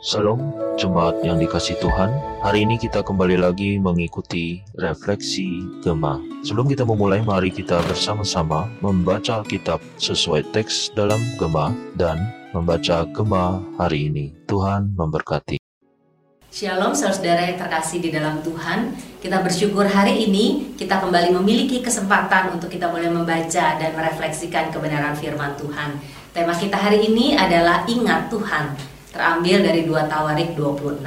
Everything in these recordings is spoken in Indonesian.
Salam jemaat yang dikasih Tuhan. Hari ini kita kembali lagi mengikuti refleksi Gema. Sebelum kita memulai, mari kita bersama-sama membaca Alkitab sesuai teks dalam Gema dan membaca Gema hari ini. Tuhan memberkati. Shalom saudara yang terkasih di dalam Tuhan Kita bersyukur hari ini kita kembali memiliki kesempatan untuk kita boleh membaca dan merefleksikan kebenaran firman Tuhan Tema kita hari ini adalah Ingat Tuhan terambil dari 2 Tawarik 26.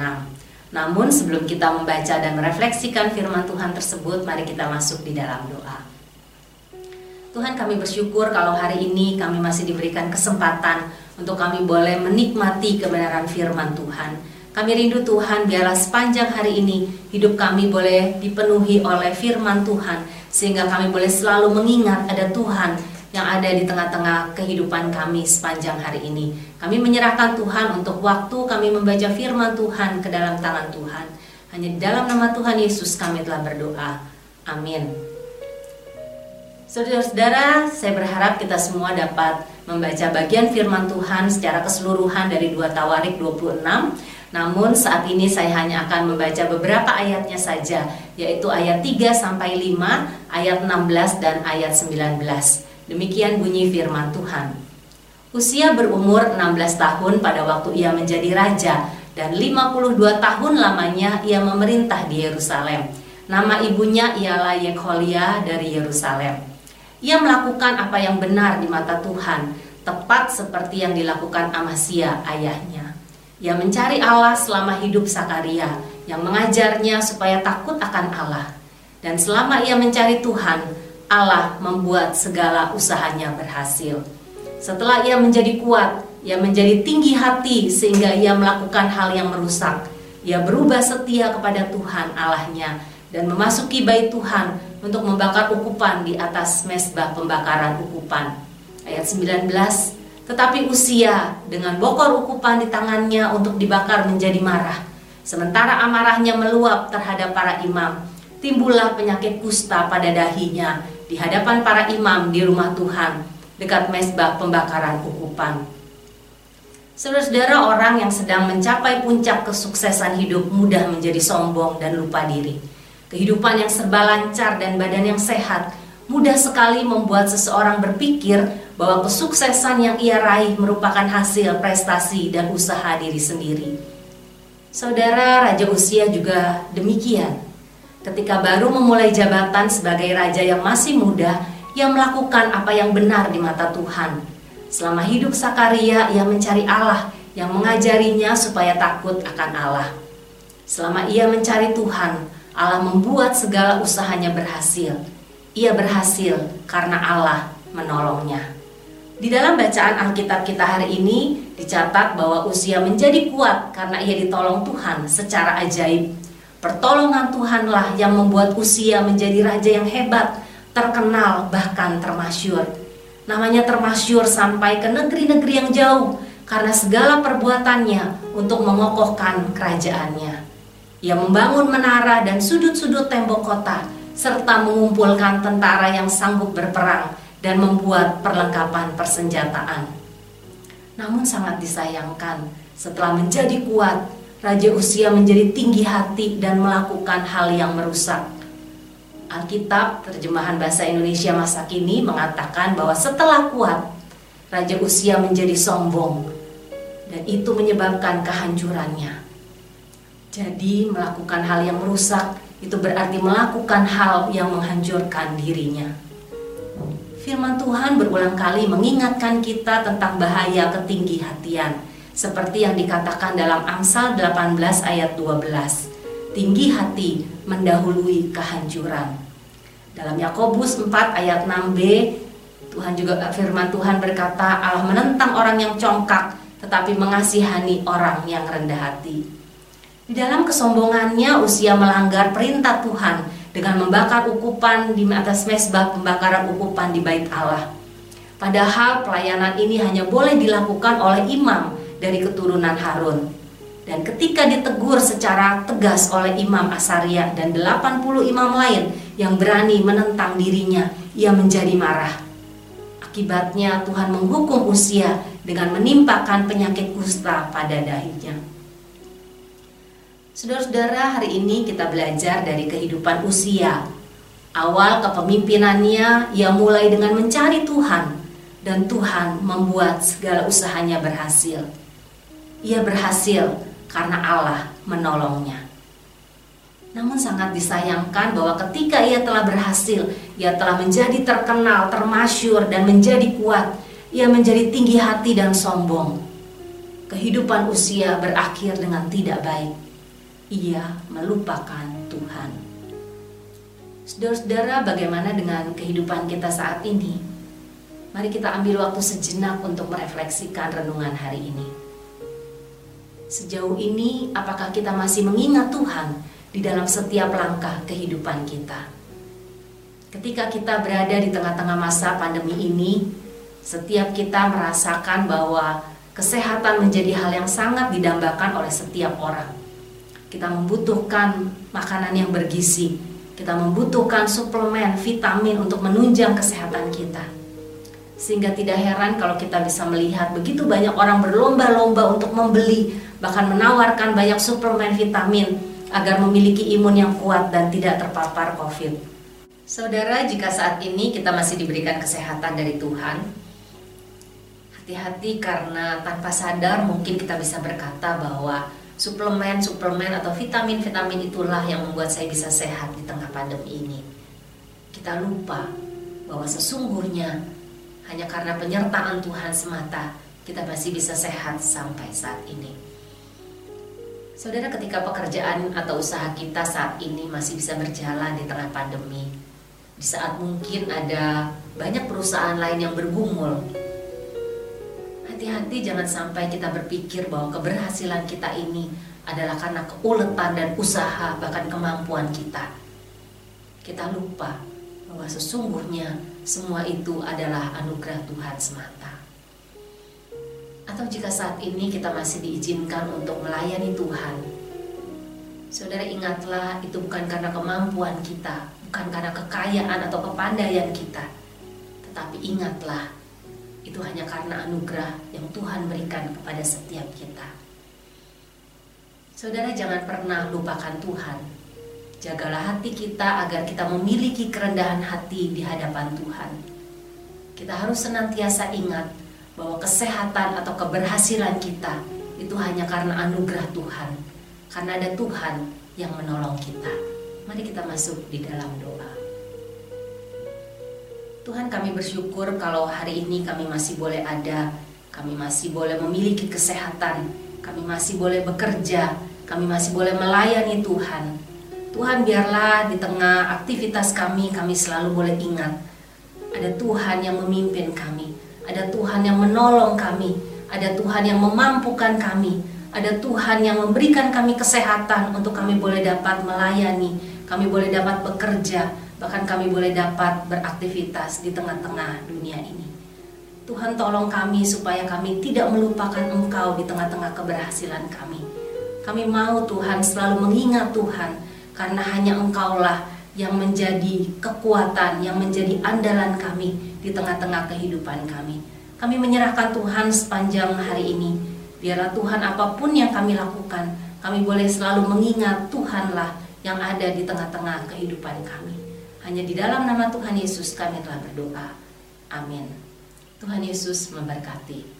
Namun sebelum kita membaca dan merefleksikan firman Tuhan tersebut, mari kita masuk di dalam doa. Tuhan kami bersyukur kalau hari ini kami masih diberikan kesempatan untuk kami boleh menikmati kebenaran firman Tuhan. Kami rindu Tuhan biarlah sepanjang hari ini hidup kami boleh dipenuhi oleh firman Tuhan sehingga kami boleh selalu mengingat ada Tuhan yang ada di tengah-tengah kehidupan kami sepanjang hari ini. Kami menyerahkan Tuhan untuk waktu kami membaca firman Tuhan ke dalam tangan Tuhan. Hanya di dalam nama Tuhan Yesus kami telah berdoa. Amin. Saudara-saudara, saya berharap kita semua dapat membaca bagian firman Tuhan secara keseluruhan dari 2 Tawarik 26. Namun saat ini saya hanya akan membaca beberapa ayatnya saja, yaitu ayat 3 sampai 5, ayat 16 dan ayat 19. Demikian bunyi firman Tuhan. Usia berumur 16 tahun pada waktu ia menjadi raja dan 52 tahun lamanya ia memerintah di Yerusalem. Nama ibunya ialah Yekholia dari Yerusalem. Ia melakukan apa yang benar di mata Tuhan, tepat seperti yang dilakukan Amasya ayahnya. Ia mencari Allah selama hidup Sakaria yang mengajarnya supaya takut akan Allah. Dan selama ia mencari Tuhan, Allah membuat segala usahanya berhasil. Setelah ia menjadi kuat, ia menjadi tinggi hati sehingga ia melakukan hal yang merusak. Ia berubah setia kepada Tuhan Allahnya dan memasuki bait Tuhan untuk membakar ukupan di atas mesbah pembakaran ukupan. Ayat 19, tetapi usia dengan bokor ukupan di tangannya untuk dibakar menjadi marah. Sementara amarahnya meluap terhadap para imam, timbullah penyakit kusta pada dahinya di hadapan para imam di rumah Tuhan dekat mesbah pembakaran ukupan. Saudara-saudara orang yang sedang mencapai puncak kesuksesan hidup mudah menjadi sombong dan lupa diri. Kehidupan yang serba lancar dan badan yang sehat mudah sekali membuat seseorang berpikir bahwa kesuksesan yang ia raih merupakan hasil prestasi dan usaha diri sendiri. Saudara Raja Usia juga demikian. Ketika baru memulai jabatan sebagai raja yang masih muda, ia melakukan apa yang benar di mata Tuhan. Selama hidup Sakaria, ia mencari Allah yang mengajarinya supaya takut akan Allah. Selama ia mencari Tuhan, Allah membuat segala usahanya berhasil. Ia berhasil karena Allah menolongnya. Di dalam bacaan Alkitab kita hari ini dicatat bahwa usia menjadi kuat karena ia ditolong Tuhan secara ajaib Pertolongan Tuhanlah yang membuat usia menjadi raja yang hebat, terkenal bahkan termasyur. Namanya termasyur sampai ke negeri-negeri yang jauh karena segala perbuatannya untuk mengokohkan kerajaannya. Ia membangun menara dan sudut-sudut tembok kota serta mengumpulkan tentara yang sanggup berperang dan membuat perlengkapan persenjataan. Namun sangat disayangkan, setelah menjadi kuat, Raja Usia menjadi tinggi hati dan melakukan hal yang merusak. Alkitab terjemahan bahasa Indonesia masa kini mengatakan bahwa setelah kuat, Raja Usia menjadi sombong dan itu menyebabkan kehancurannya. Jadi melakukan hal yang merusak itu berarti melakukan hal yang menghancurkan dirinya. Firman Tuhan berulang kali mengingatkan kita tentang bahaya ketinggi hatian seperti yang dikatakan dalam Amsal 18 ayat 12. Tinggi hati mendahului kehancuran. Dalam Yakobus 4 ayat 6b, Tuhan juga firman Tuhan berkata, Allah menentang orang yang congkak, tetapi mengasihani orang yang rendah hati. Di dalam kesombongannya, usia melanggar perintah Tuhan dengan membakar ukupan di atas mesbah pembakaran ukupan di bait Allah. Padahal pelayanan ini hanya boleh dilakukan oleh imam dari keturunan Harun. Dan ketika ditegur secara tegas oleh Imam Asaria dan 80 imam lain yang berani menentang dirinya, ia menjadi marah. Akibatnya Tuhan menghukum Usia dengan menimpakan penyakit kusta pada dahinya. Saudara-saudara, hari ini kita belajar dari kehidupan usia. Awal kepemimpinannya, ia mulai dengan mencari Tuhan, dan Tuhan membuat segala usahanya berhasil. Ia berhasil karena Allah menolongnya. Namun sangat disayangkan bahwa ketika ia telah berhasil, ia telah menjadi terkenal, termasyur, dan menjadi kuat. Ia menjadi tinggi hati dan sombong. Kehidupan usia berakhir dengan tidak baik ia melupakan Tuhan. Saudara-saudara, bagaimana dengan kehidupan kita saat ini? Mari kita ambil waktu sejenak untuk merefleksikan renungan hari ini. Sejauh ini, apakah kita masih mengingat Tuhan di dalam setiap langkah kehidupan kita? Ketika kita berada di tengah-tengah masa pandemi ini, setiap kita merasakan bahwa kesehatan menjadi hal yang sangat didambakan oleh setiap orang kita membutuhkan makanan yang bergizi, kita membutuhkan suplemen, vitamin untuk menunjang kesehatan kita. Sehingga tidak heran kalau kita bisa melihat begitu banyak orang berlomba-lomba untuk membeli, bahkan menawarkan banyak suplemen vitamin agar memiliki imun yang kuat dan tidak terpapar COVID. Saudara, jika saat ini kita masih diberikan kesehatan dari Tuhan, hati-hati karena tanpa sadar mungkin kita bisa berkata bahwa suplemen-suplemen atau vitamin-vitamin itulah yang membuat saya bisa sehat di tengah pandemi ini. Kita lupa bahwa sesungguhnya hanya karena penyertaan Tuhan semata kita masih bisa sehat sampai saat ini. Saudara, ketika pekerjaan atau usaha kita saat ini masih bisa berjalan di tengah pandemi, di saat mungkin ada banyak perusahaan lain yang bergumul, hati-hati jangan sampai kita berpikir bahwa keberhasilan kita ini adalah karena keuletan dan usaha bahkan kemampuan kita. Kita lupa bahwa sesungguhnya semua itu adalah anugerah Tuhan semata. Atau jika saat ini kita masih diizinkan untuk melayani Tuhan, saudara ingatlah itu bukan karena kemampuan kita, bukan karena kekayaan atau kepandaian kita, tetapi ingatlah itu hanya karena anugerah yang Tuhan berikan kepada setiap kita. Saudara jangan pernah lupakan Tuhan. Jagalah hati kita agar kita memiliki kerendahan hati di hadapan Tuhan. Kita harus senantiasa ingat bahwa kesehatan atau keberhasilan kita itu hanya karena anugerah Tuhan. Karena ada Tuhan yang menolong kita. Mari kita masuk di dalam doa. Tuhan kami bersyukur kalau hari ini kami masih boleh ada, kami masih boleh memiliki kesehatan, kami masih boleh bekerja, kami masih boleh melayani Tuhan. Tuhan biarlah di tengah aktivitas kami, kami selalu boleh ingat ada Tuhan yang memimpin kami, ada Tuhan yang menolong kami, ada Tuhan yang memampukan kami, ada Tuhan yang memberikan kami kesehatan untuk kami boleh dapat melayani, kami boleh dapat bekerja, bahkan kami boleh dapat beraktivitas di tengah-tengah dunia ini. Tuhan tolong kami supaya kami tidak melupakan Engkau di tengah-tengah keberhasilan kami. Kami mau Tuhan selalu mengingat Tuhan karena hanya Engkaulah yang menjadi kekuatan, yang menjadi andalan kami di tengah-tengah kehidupan kami. Kami menyerahkan Tuhan sepanjang hari ini. Biarlah Tuhan apa pun yang kami lakukan, kami boleh selalu mengingat Tuhanlah yang ada di tengah-tengah kehidupan kami. Hanya di dalam nama Tuhan Yesus kami telah berdoa. Amin. Tuhan Yesus memberkati.